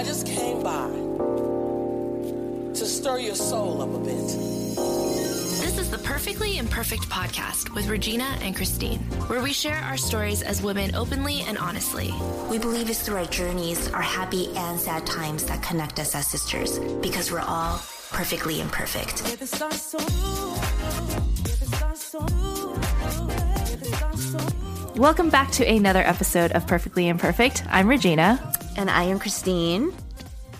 I just came by to stir your soul up a bit. This is the Perfectly Imperfect podcast with Regina and Christine, where we share our stories as women openly and honestly. We believe it's through our journeys, our happy and sad times that connect us as sisters because we're all perfectly imperfect. Welcome back to another episode of Perfectly Imperfect. I'm Regina. And I am Christine.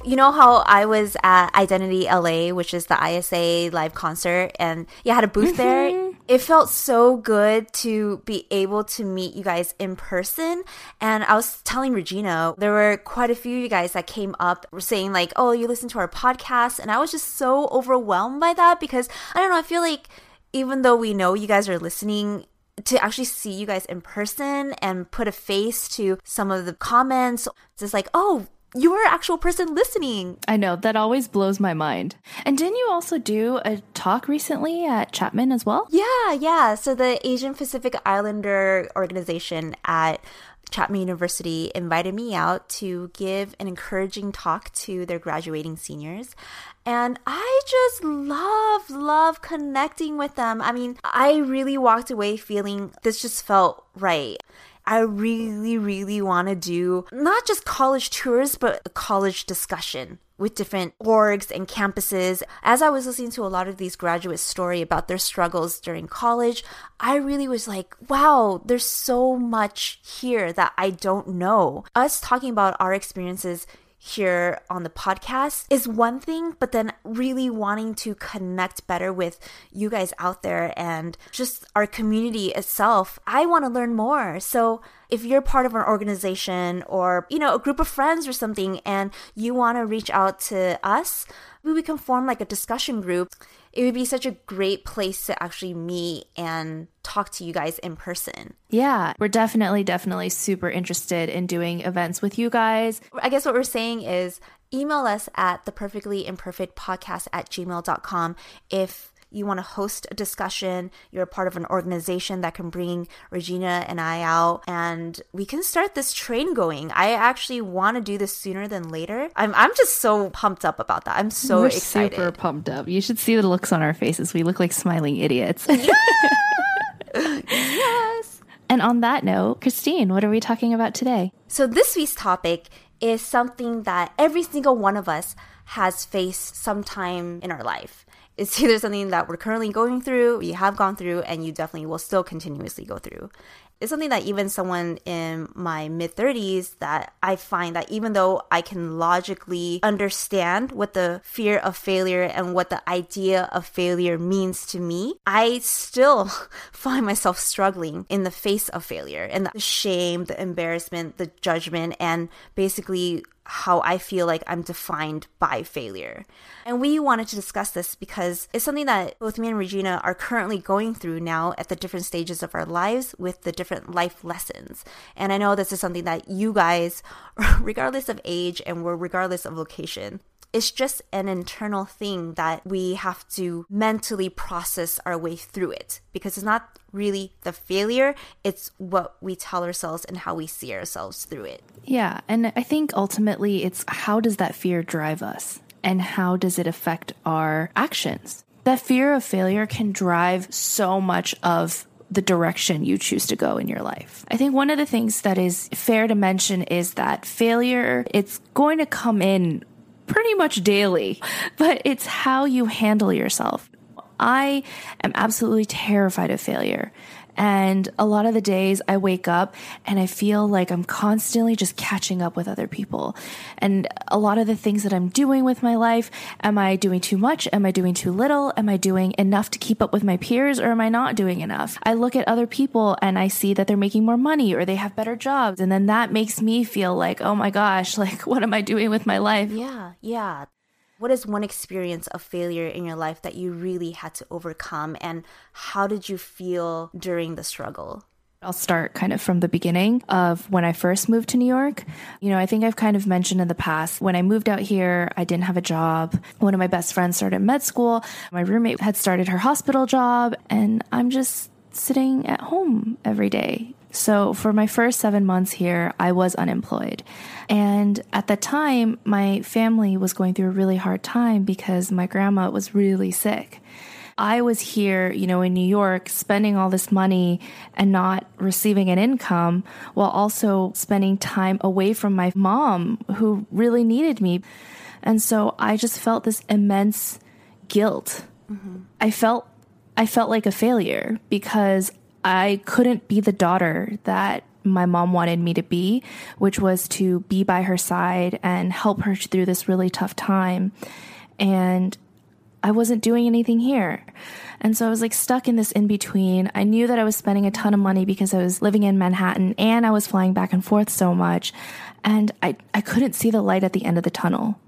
You know how I was at Identity LA, which is the ISA live concert, and you had a booth there? Mm-hmm. It felt so good to be able to meet you guys in person. And I was telling Regina, there were quite a few of you guys that came up saying, like, oh, you listen to our podcast. And I was just so overwhelmed by that because I don't know, I feel like even though we know you guys are listening, to actually see you guys in person and put a face to some of the comments, it's just like, oh, you're an actual person listening. I know, that always blows my mind. And didn't you also do a talk recently at Chapman as well? Yeah, yeah. So the Asian Pacific Islander organization at Chapman University invited me out to give an encouraging talk to their graduating seniors. And I just love, love connecting with them. I mean, I really walked away feeling this just felt right. I really, really want to do not just college tours, but a college discussion with different orgs and campuses. As I was listening to a lot of these graduates' story about their struggles during college, I really was like, wow, there's so much here that I don't know. Us talking about our experiences here on the podcast is one thing, but then really wanting to connect better with you guys out there and just our community itself. I want to learn more. So if you're part of an organization or, you know, a group of friends or something and you want to reach out to us, we can form like a discussion group. It would be such a great place to actually meet and talk to you guys in person. Yeah, we're definitely, definitely super interested in doing events with you guys. I guess what we're saying is email us at the perfectly imperfect podcast at gmail.com if you want to host a discussion, you're a part of an organization that can bring Regina and I out, and we can start this train going. I actually want to do this sooner than later. I'm, I'm just so pumped up about that. I'm so we're excited. super pumped up. You should see the looks on our faces. We look like smiling idiots. yes. And on that note, Christine, what are we talking about today? So, this week's topic is something that every single one of us has faced sometime in our life. It's either something that we're currently going through, we have gone through, and you definitely will still continuously go through. It's something that even someone in my mid 30s that I find that even though I can logically understand what the fear of failure and what the idea of failure means to me, I still find myself struggling in the face of failure and the shame, the embarrassment, the judgment, and basically how I feel like I'm defined by failure. And we wanted to discuss this because it's something that both me and Regina are currently going through now at the different stages of our lives with the different life lessons. And I know this is something that you guys, regardless of age and regardless of location, it's just an internal thing that we have to mentally process our way through it because it's not really the failure, it's what we tell ourselves and how we see ourselves through it. Yeah. And I think ultimately it's how does that fear drive us and how does it affect our actions? That fear of failure can drive so much of the direction you choose to go in your life. I think one of the things that is fair to mention is that failure, it's going to come in pretty much daily, but it's how you handle yourself. I am absolutely terrified of failure. And a lot of the days I wake up and I feel like I'm constantly just catching up with other people. And a lot of the things that I'm doing with my life, am I doing too much? Am I doing too little? Am I doing enough to keep up with my peers or am I not doing enough? I look at other people and I see that they're making more money or they have better jobs. And then that makes me feel like, oh my gosh, like what am I doing with my life? Yeah, yeah. What is one experience of failure in your life that you really had to overcome, and how did you feel during the struggle? I'll start kind of from the beginning of when I first moved to New York. You know, I think I've kind of mentioned in the past when I moved out here, I didn't have a job. One of my best friends started med school. My roommate had started her hospital job, and I'm just sitting at home every day So, for my first seven months here, I was unemployed. And at the time, my family was going through a really hard time because my grandma was really sick. I was here, you know, in New York, spending all this money and not receiving an income while also spending time away from my mom who really needed me. And so I just felt this immense guilt. Mm-hmm. I felt I felt like a failure because I couldn't be the daughter that my mom wanted me to be, which was to be by her side and help her through this really tough time. And I wasn't doing anything here. And so I was like stuck in this in between. I knew that I was spending a ton of money because I was living in Manhattan and I was flying back and forth so much. And I, I couldn't see the light at the end of the tunnel.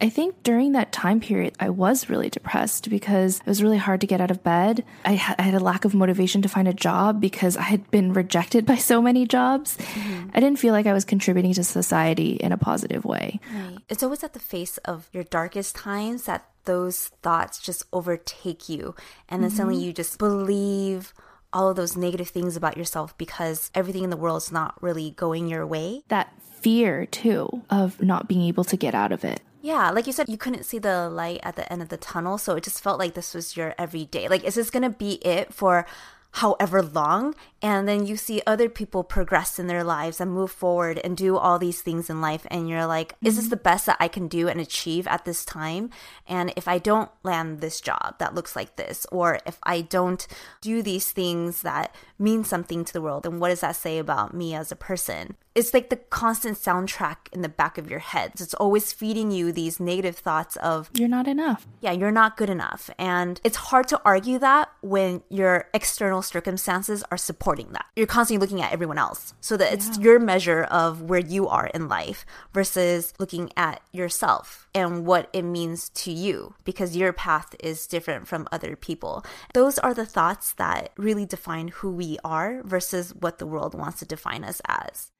I think during that time period, I was really depressed because it was really hard to get out of bed. I, ha- I had a lack of motivation to find a job because I had been rejected by so many jobs. Mm-hmm. I didn't feel like I was contributing to society in a positive way. Right. It's always at the face of your darkest times that those thoughts just overtake you. And then mm-hmm. suddenly you just believe all of those negative things about yourself because everything in the world is not really going your way. That fear, too, of not being able to get out of it. Yeah, like you said, you couldn't see the light at the end of the tunnel, so it just felt like this was your everyday. Like, is this gonna be it for however long? And then you see other people progress in their lives and move forward and do all these things in life, and you're like, is this mm-hmm. the best that I can do and achieve at this time? And if I don't land this job that looks like this, or if I don't do these things that mean something to the world, then what does that say about me as a person? It's like the constant soundtrack in the back of your heads. It's always feeding you these negative thoughts of you're not enough. Yeah, you're not good enough. And it's hard to argue that when your external circumstances are supporting that. You're constantly looking at everyone else. So that it's yeah. your measure of where you are in life versus looking at yourself and what it means to you because your path is different from other people. Those are the thoughts that really define who we are versus what the world wants to define us as.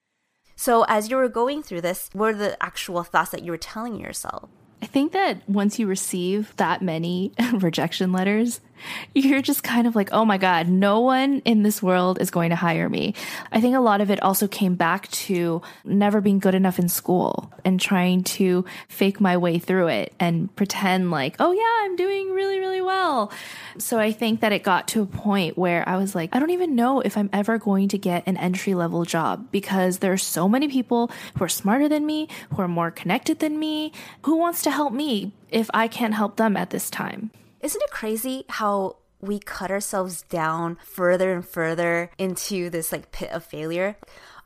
So, as you were going through this, what are the actual thoughts that you were telling yourself? I think that once you receive that many rejection letters, you're just kind of like, oh my God, no one in this world is going to hire me. I think a lot of it also came back to never being good enough in school and trying to fake my way through it and pretend like, oh yeah, I'm doing really, really well. So I think that it got to a point where I was like, I don't even know if I'm ever going to get an entry level job because there are so many people who are smarter than me, who are more connected than me, who wants to help me if I can't help them at this time. Isn't it crazy how we cut ourselves down further and further into this like pit of failure?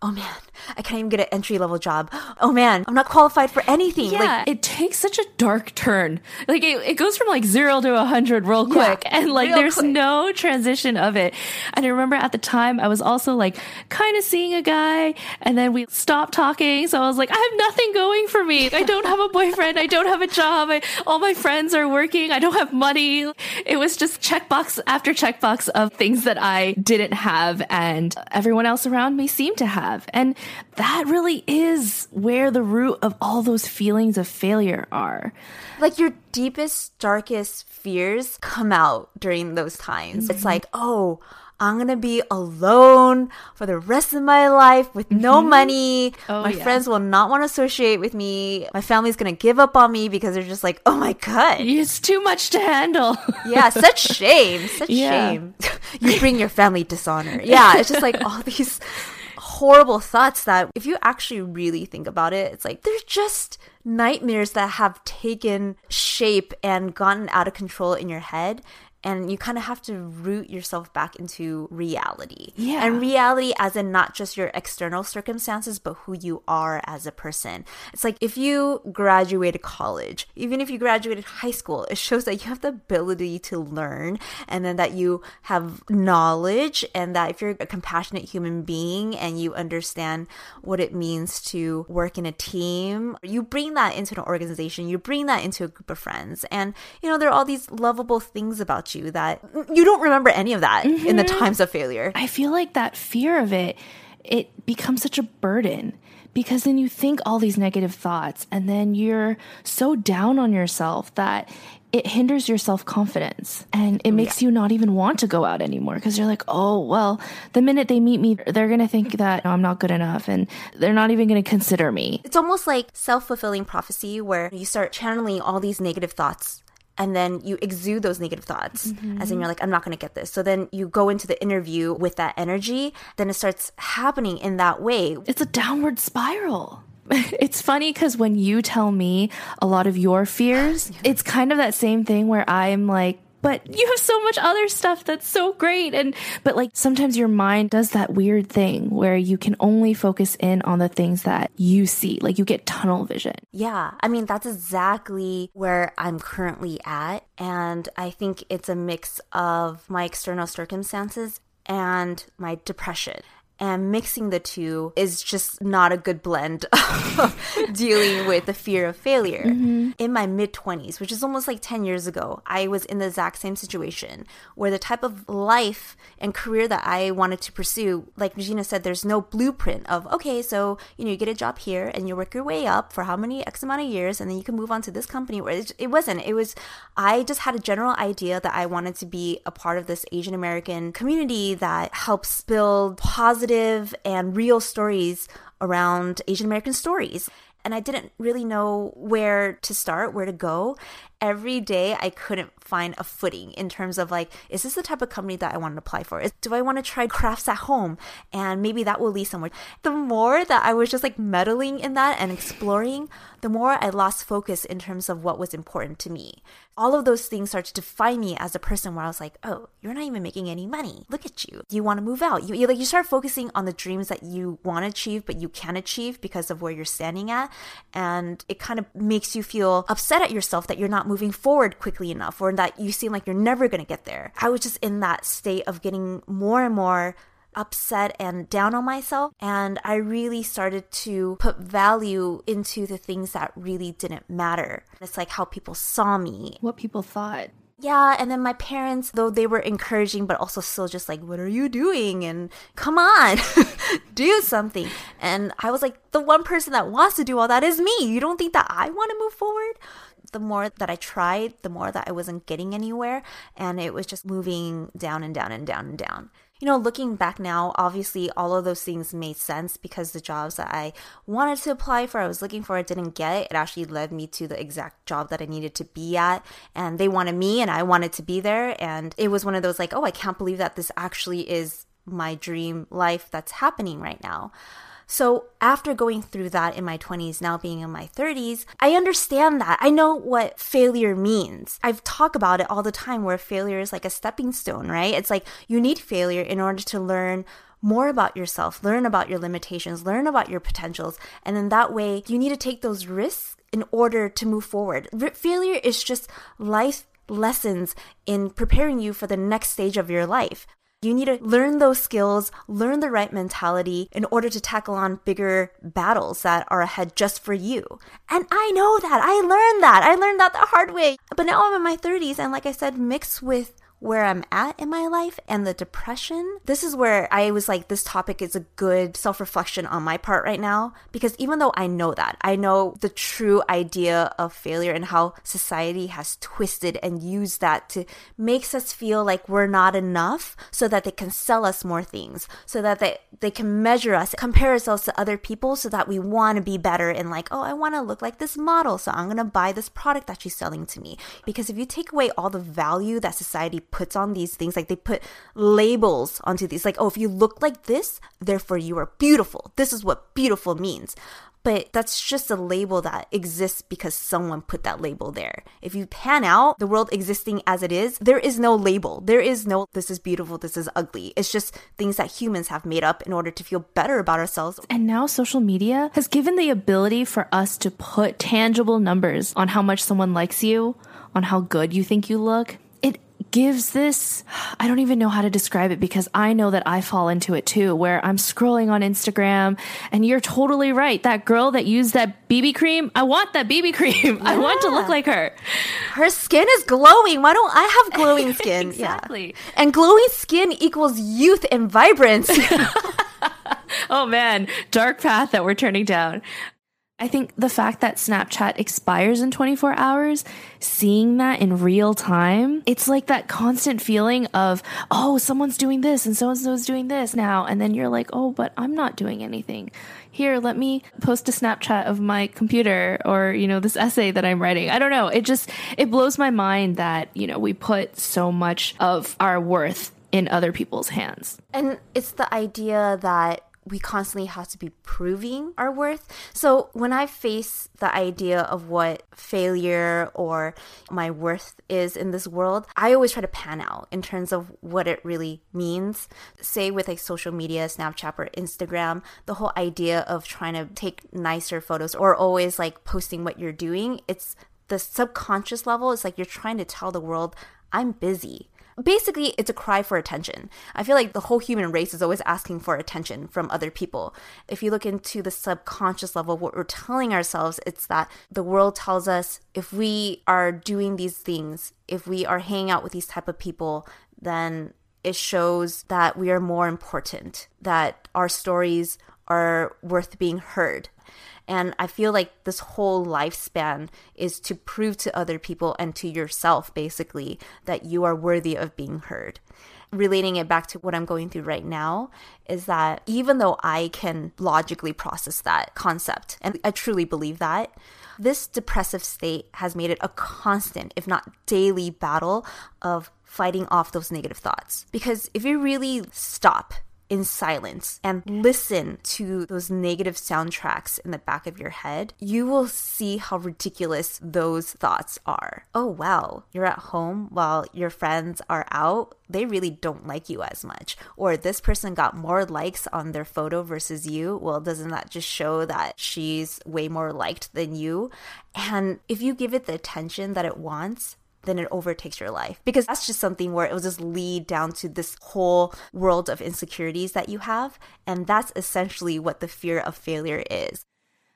Oh man, I can't even get an entry level job. Oh man, I'm not qualified for anything. Yeah, like it takes such a dark turn. Like it, it goes from like zero to a hundred real quick, yeah, and like there's quick. no transition of it. And I remember at the time I was also like kind of seeing a guy, and then we stopped talking. So I was like, I have nothing going for me. I don't have a boyfriend. I don't have a job. I, all my friends are working. I don't have money. It was just checkbox after checkbox of things that I didn't have, and everyone else around me seemed to have have. And that really is where the root of all those feelings of failure are. Like your deepest, darkest fears come out during those times. Mm-hmm. It's like, oh, I'm gonna be alone for the rest of my life with no mm-hmm. money. Oh, my yeah. friends will not want to associate with me. My family's gonna give up on me because they're just like, oh my god, it's too much to handle. yeah, such shame, such yeah. shame. you bring your family dishonor. Yeah, it's just like all these horrible thoughts that if you actually really think about it, it's like they're just nightmares that have taken shape and gotten out of control in your head and you kind of have to root yourself back into reality. Yeah. And reality as in not just your external circumstances, but who you are as a person. It's like if you graduated college, even if you graduated high school, it shows that you have the ability to learn and then that you have knowledge and that if you're a compassionate human being and you understand what it means to work in a team, you bring that into an organization, you bring that into a group of friends. And, you know, there are all these lovable things about you that you don't remember any of that mm-hmm. in the mm-hmm. times of failure. I feel like that fear of it, it becomes such a burden because then you think all these negative thoughts and then you're so down on yourself that it hinders your self confidence and it makes yeah. you not even want to go out anymore because you're like, oh, well, the minute they meet me, they're going to think that I'm not good enough and they're not even going to consider me. It's almost like self fulfilling prophecy where you start channeling all these negative thoughts and then you exude those negative thoughts mm-hmm. as in you're like i'm not going to get this. So then you go into the interview with that energy then it starts happening in that way. It's a downward spiral. It's funny because when you tell me a lot of your fears, it's kind of that same thing where I'm like, but you have so much other stuff that's so great. And but like sometimes your mind does that weird thing where you can only focus in on the things that you see like you get tunnel vision. Yeah i mean that's exactly where i'm currently at. And i think it's a mix of my external circumstances and my depression and mixing the two is just not a good blend of dealing with the fear of failure. Mm-hmm. In my mid 20s, which is almost like 10 years ago, I was in the exact same situation where the type of life and career that I wanted to pursue, like Regina said, there's no blueprint of, okay, so, you know, you get a job here and you work your way up for how many X amount of years and then you can move on to this company. Where it, it wasn't. It was, I just had a general idea that I wanted to be a part of this Asian American community that helps build positive positive and real stories around Asian American stories. And I didn't really know where to start, where to go every day I couldn't find a footing in terms of like, is this the type of company that I want to apply for? Do I want to try crafts at home? And maybe that will lead somewhere. The more that I was just like meddling in that and exploring, the more I lost focus in terms of what was important to me. All of those things start to define me as a person where I was like, oh, you're not even making any money. Look at you. You want to move out. You, you like you start focusing on the dreams that you want to achieve, but you can't achieve because of where you're standing at. And it kind of makes you feel upset at yourself that you're not moving forward quickly enough or that you seem like you're never going to get there. I was just in that state of getting more and more upset and down on myself. And I really started to put value into the things that really didn't matter. It's like how people saw me, what people thought. Yeah, and then my parents, though they were encouraging, but also still just like, what are you doing? And come on, do something. And I was like, the one person that wants to do all that is me. You don't think that I want to move forward? The more that I tried, the more that I wasn't getting anywhere. And it was just moving down and down and down and down. You know, looking back now, obviously all of those things made sense because the jobs that I wanted to apply for, I was looking for, I didn't get. It actually led me to the exact job that I needed to be at. And they wanted me and I wanted to be there. And it was one of those like, oh, I can't believe that this actually is my dream life that's happening right now. So after going through that in my 20s, now being in my 30s, I understand that. I know what failure means. I've talked about it all the time where failure is like a stepping stone, right? It's like you need failure in order to learn more about yourself, learn about your limitations, learn about your potentials. And in that way, you need to take those risks in order to move forward. failure is just life lessons in preparing you for the next stage of your life. You need to learn those skills, learn the right mentality in order to tackle on bigger battles that are ahead just for you. And I know that. I learned that. I learned that the hard way. But now I'm in my 30s, and like I said, mixed with where I'm at in my life and the depression, this is where I was like, this topic is a good self reflection on my part right now. Because even though I know that, I know the true idea of failure and how society has twisted and used that to makes us feel like we're not enough so that they can sell us more things, so that they, they can measure us, compare ourselves to other people so that we want to be better and like, oh, I want to look like this model. So I'm going to buy this product that she's selling to me. Because if you take away all the value that society puts on these things. Like they put labels onto these. Like, oh, if you look like this, therefore you are beautiful. This is what beautiful means. But that's just a label that exists because someone put that label there. If you pan out the world existing as it is, there is no label. There is no, this is beautiful, this is ugly. It's just things that humans have made up in order to feel better about ourselves. And now social media has given the ability for us to put tangible numbers on how much someone likes you, on how good you think you look gives this I don't even know how to describe it because I know that I fall into it too where I'm scrolling on Instagram and you're totally right. That girl that used that BB cream I want that BB cream. Yeah. I want to look like her. Her skin is glowing. Why don't I have glowing skin? Exactly. Yeah. and glowing skin equals youth and vibrance. Oh man, dark path that we're turning down. I think the fact that Snapchat expires in 24 hours, seeing that in real time, it's like that constant feeling of, oh, someone's doing this and so and so's doing this now. And then you're like, oh, but I'm not doing anything. Here, let me post a Snapchat of my computer or, you know, this essay that I'm writing. I don't know. It just, it blows my mind that, you know, we put so much of our worth in other people's hands. And it's the idea that we constantly have to be proving our worth. So when I face the idea of what failure or my worth is in this world, I always try to pan out in terms of what it really means. Say with like social media, Snapchat or Instagram, the whole idea of trying to take nicer photos or always like posting what you're doing, it's the subconscious level. It's like you're trying to tell the world, I'm busy basically it's a cry for attention. I feel like the whole human race is always asking for attention from other people. If you look into the subconscious level, what we're telling ourselves, it's that the world tells us if we are doing these things, if we are hanging out with these type of people, then it shows that we are more important, that our stories are worth being heard. And I feel like this whole lifespan is to prove to other people and to yourself, basically, that you are worthy of being heard. Relating it back to what I'm going through right now is that even though I can logically process that concept, and I truly believe that, this depressive state has made it a constant, if not daily, battle of fighting off those negative thoughts. Because if you really stop in silence and listen to those negative soundtracks in the back of your head, you will see how ridiculous those thoughts are. Oh, wow, you're at home while your friends are out. They really don't like you as much. Or this person got more likes on their photo versus you. Well, doesn't that just show that she's way more liked than you? And if you give it the attention that it wants, then it overtakes your life because that's just something where it will just lead down to this whole world of insecurities that you have. And that's essentially what the fear of failure is.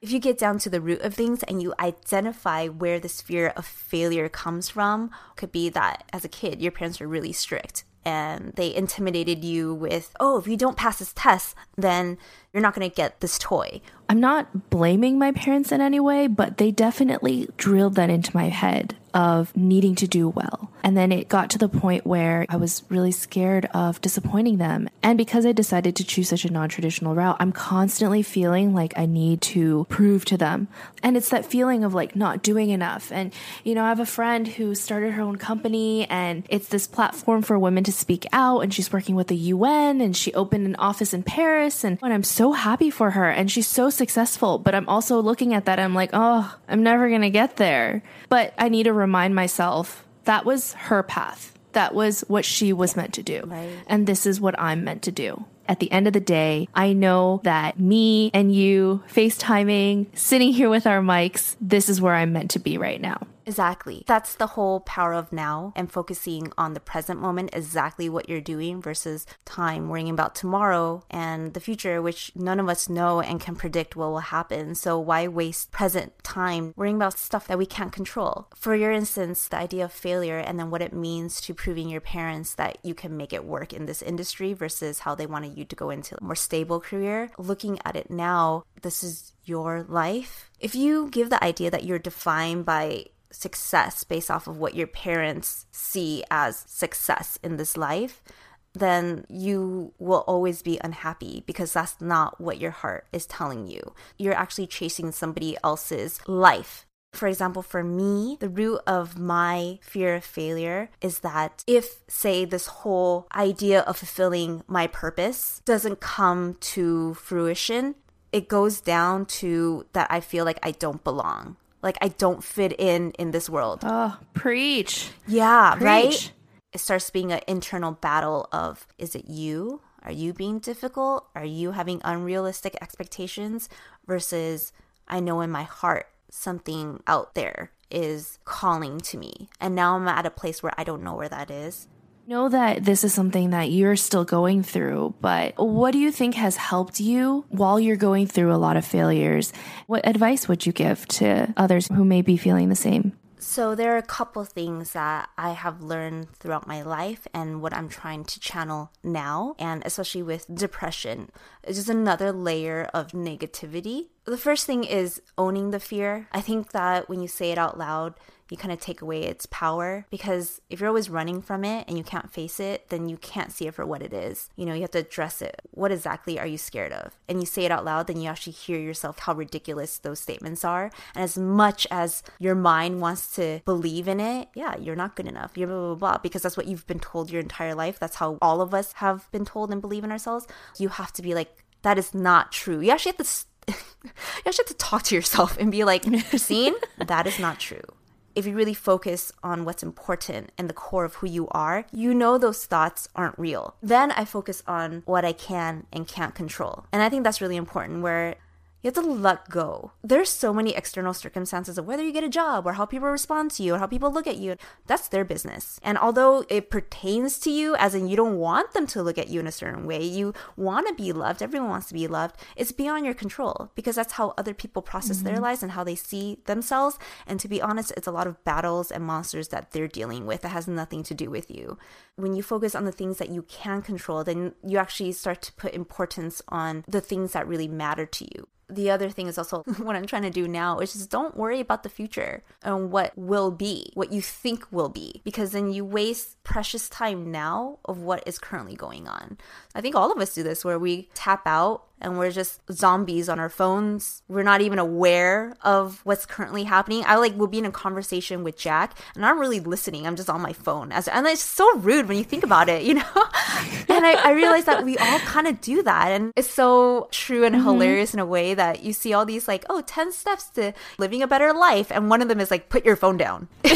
If you get down to the root of things and you identify where this fear of failure comes from, could be that as a kid, your parents were really strict and they intimidated you with, oh, if you don't pass this test, then you're not going to get this toy. I'm not blaming my parents in any way, but they definitely drilled that into my head of needing to do well. And then it got to the point where I was really scared of disappointing them. And because I decided to choose such a non traditional route, I'm constantly feeling like I need to prove to them. And it's that feeling of like not doing enough. And, you know, I have a friend who started her own company and it's this platform for women to speak out. And she's working with the UN and she opened an office in Paris. And, and I'm so happy for her. And she's so successful. But I'm also looking at that. I'm like, oh, I'm never going to get there. But I need to remind myself that was her path. That was what she was meant to do. Right. And this is what I'm meant to do. At the end of the day, I know that me and you FaceTiming, sitting here with our mics, this is where I'm meant to be right now. Exactly. That's the whole power of now and focusing on the present moment, exactly what you're doing versus time worrying about tomorrow and the future, which none of us know and can predict what will happen. So why waste present time worrying about stuff that we can't control? For your instance, the idea of failure and then what it means to proving your parents that you can make it work in this industry versus how they wanted you to go into a more stable career. Looking at it now, this is your life. If you give the idea that you're defined by success based off of what your parents see as success in this life, then you will always be unhappy because that's not what your heart is telling you. You're actually chasing somebody else's life. For example, for me, the root of my fear of failure is that if, say, this whole idea of fulfilling my purpose doesn't come to fruition, it goes down to that I feel like I don't belong like I don't fit in in this world. Oh, preach. Yeah, preach. right? It starts being an internal battle of is it you? Are you being difficult? Are you having unrealistic expectations versus I know in my heart something out there is calling to me. And now I'm at a place where I don't know where that is know that this is something that you're still going through, but what do you think has helped you while you're going through a lot of failures? What advice would you give to others who may be feeling the same? So, there are a couple things that I have learned throughout my life and what I'm trying to channel now, and especially with depression. It's just another layer of negativity. The first thing is owning the fear. I think that when you say it out loud, you kind of take away its power because if you're always running from it and you can't face it, then you can't see it for what it is. You know, you have to address it. What exactly are you scared of? And you say it out loud, then you actually hear yourself how ridiculous those statements are. And as much as your mind wants to believe in it, yeah, you're not good enough. You're blah, blah, blah, because that's what you've been told your entire life. That's how all of us have been told and believe in ourselves. You have to be like, that is not true. You actually have to. you actually have to talk to yourself and be like, Christine, that is not true if you really focus on what's important and the core of who you are, you know those thoughts aren't real. Then I focus on what I can and can't control. And I think that's really important where you have to let go. There's so many external circumstances of whether you get a job or how people respond to you or how people look at you. That's their business. And although it pertains to you, as in you don't want them to look at you in a certain way, you want to be loved, everyone wants to be loved, it's beyond your control because that's how other people process mm-hmm. their lives and how they see themselves. And to be honest, it's a lot of battles and monsters that they're dealing with that has nothing to do with you. When you focus on the things that you can control, then you actually start to put importance on the things that really matter to you the other thing is also what I'm trying to do now is just don't worry about the future and what will be, what you think will be, because then you waste precious time now of what is currently going on. I think all of us do this where we tap out and we're just zombies on our phones. We're not even aware of what's currently happening. I like will be in a conversation with Jack and I'm really listening. I'm just on my phone. As and it's so rude when you think about it, you know? and I, I realized that we all kind of do that. And it's so true and mm-hmm. hilarious in a way that you see all these like, oh, 10 steps to living a better life. And one of them is like, put your phone down.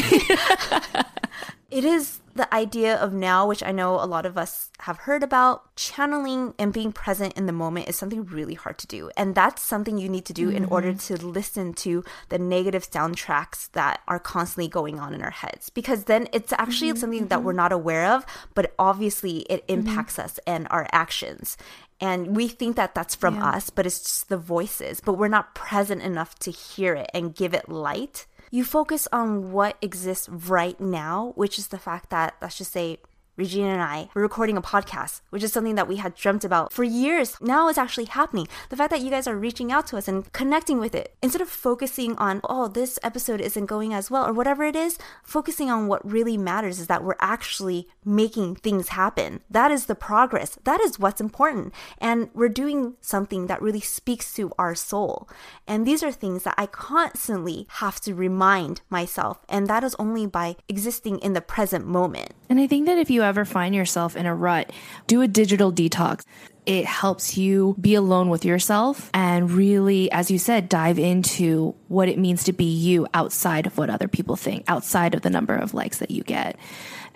it is the idea of now, which I know a lot of us have heard about, channeling and being present in the moment is something really hard to do. And that's something you need to do mm-hmm. in order to listen to the negative soundtracks that are constantly going on in our heads. Because then it's actually mm-hmm. something that we're not aware of, but obviously it mm-hmm. impacts mm-hmm. us and our actions. And we think that that's from yeah. us, but it's just the voices. But we're not present enough to hear it and give it light you focus on what exists right now, which is the fact that, let's just say, Regina and I were recording a podcast, which is something that we had dreamt about for years. Now it's actually happening. The fact that you guys are reaching out to us and connecting with it, instead of focusing on, oh, this episode isn't going as well, or whatever it is, focusing on what really matters is that we're actually making things happen. That is the progress. That is what's important. And we're doing something that really speaks to our soul. And these are things that I constantly have to remind myself. And that is only by existing in the present moment. And I think that if you ever find yourself in a rut, do a digital detox. It helps you be alone with yourself and really, as you said, dive into what it means to be you outside of what other people think, outside of the number of likes that you get.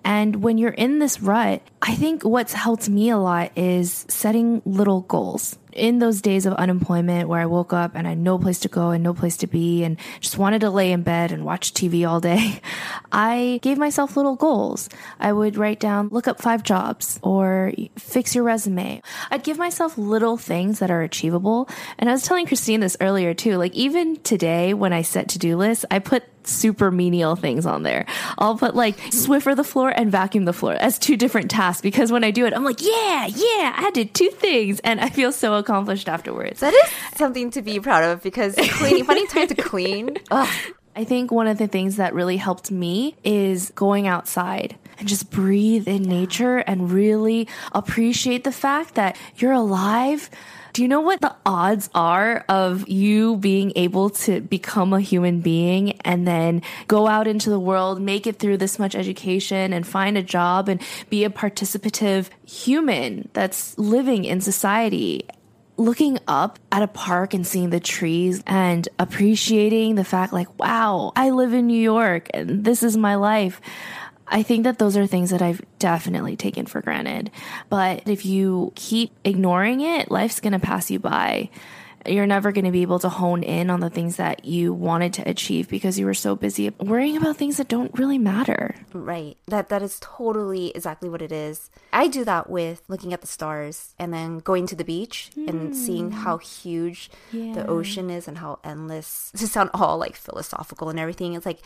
And when you're in this rut, I think what's helped me a lot is setting little goals in those days of unemployment where I woke up and I had no place to go and no place to be and just wanted to lay in bed and watch TV all day, I gave myself little goals. I would write down, look up five jobs or fix your resume. I'd give myself little things that are achievable. And I was telling Christine this earlier too. Like even today when I set to do lists, I put super menial things on there. I'll put like Swiffer the floor and vacuum the floor as two different tasks because when I do it, I'm like, yeah, yeah, I did two things and I feel so accomplished afterwards. That is something to be proud of because cleaning, finding time to clean. Ugh. I think one of the things that really helped me is going outside and just breathe in nature and really appreciate the fact that you're alive do you know what the odds are of you being able to become a human being and then go out into the world, make it through this much education and find a job and be a participative human that's living in society? Looking up at a park and seeing the trees and appreciating the fact like wow i live in new york and this is my life I think that those are things that I've definitely taken for granted. But if you keep ignoring it, life's going to pass you by. You're never going to be able to hone in on the things that you wanted to achieve because you were so busy worrying about things that don't really matter. Right. That that is totally exactly what it is. I do that with looking at the stars and then going to the beach mm. and seeing how huge yeah. the ocean is and how endless. To sound all like philosophical and everything, it's like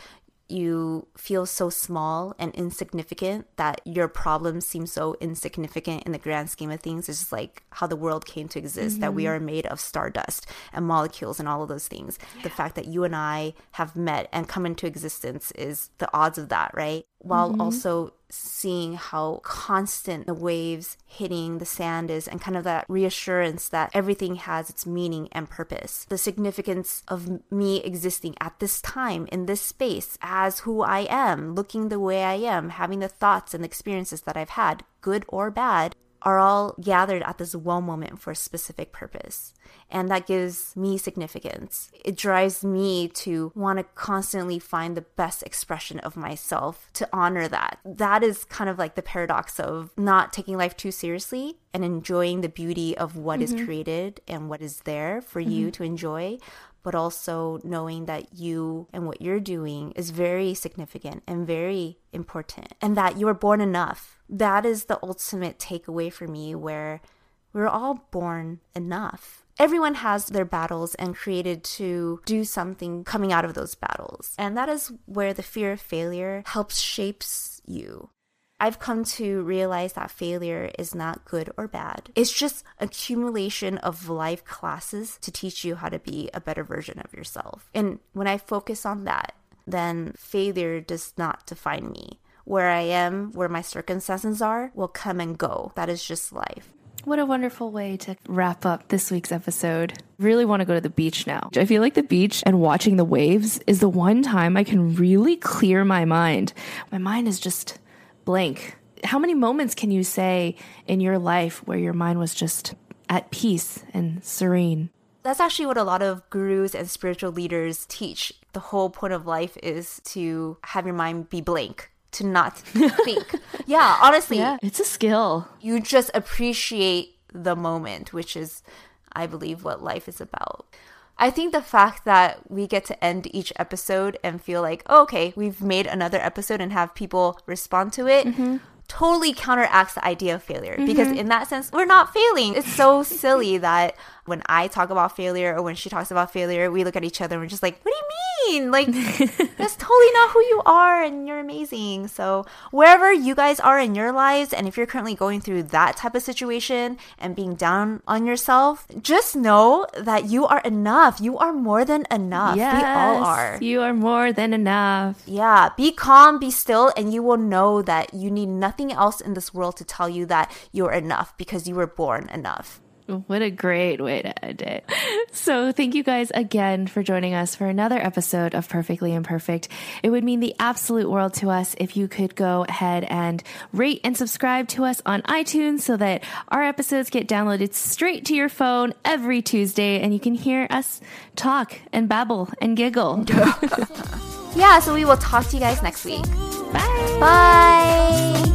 you feel so small and insignificant that your problems seem so insignificant in the grand scheme of things. It's just like how the world came to exist, mm-hmm. that we mm-hmm. are made of stardust and molecules and all of those things. Yeah. The fact that you and I have met and come into existence is the odds of that, right? While mm-hmm. also seeing how constant the waves hitting the sand is and kind of that reassurance that everything has its meaning and purpose. The significance of me existing at this time in this space as who I am, looking the way I am, having the thoughts and experiences that I've had, good or bad, are all gathered at this one moment for a specific purpose. And that gives me significance. It drives me to want to constantly find the best expression of myself to honor that. That is kind of like the paradox of not taking life too seriously and enjoying the beauty of what mm-hmm. is created and what is there for mm-hmm. you to enjoy, but also knowing that you and what you're doing is very significant and very important and that you are born enough. That is the ultimate takeaway for me where we're all born enough. Everyone has their battles and created to do something coming out of those battles. And that is where the fear of failure helps shapes you. I've come to realize that failure is not good or bad. It's just accumulation of life classes to teach you how to be a better version of yourself. And when I focus on that, then failure does not define me. Where I am, where my circumstances are, will come and go. That is just life. What a wonderful way to wrap up this week's episode. Really want to go to the beach now. I feel like the beach and watching the waves is the one time I can really clear my mind. My mind is just blank. How many moments can you say in your life where your mind was just at peace and serene? That's actually what a lot of gurus and spiritual leaders teach. The whole point of life is to have your mind be blank, to not think. yeah, honestly. Yeah, it's a skill. You just appreciate the moment, which is, I believe, what life is about. I think the fact that we get to end each episode and feel like, oh, okay, we've made another episode and have people respond to it. Mm-hmm totally counteracts the idea of failure mm-hmm. because in that sense we're not failing it's so silly that when I talk about failure or when she talks about failure, we look at each other and we're just like, what do you mean? Like, that's totally not who you are and you're amazing. So, wherever you guys are in your lives, and if you're currently going through that type of situation and being down on yourself, just know that you are enough. You are more than enough. Yes, we all are. You are more than enough. Yeah. Be calm, be still, and you will know that you need nothing else in this world to tell you that you're enough because you were born enough. What a great way to end it. So, thank you guys again for joining us for another episode of Perfectly Imperfect. It would mean the absolute world to us if you could go ahead and rate and subscribe to us on iTunes so that our episodes get downloaded straight to your phone every Tuesday and you can hear us talk and babble and giggle. yeah, so we will talk to you guys next week. Bye. Bye.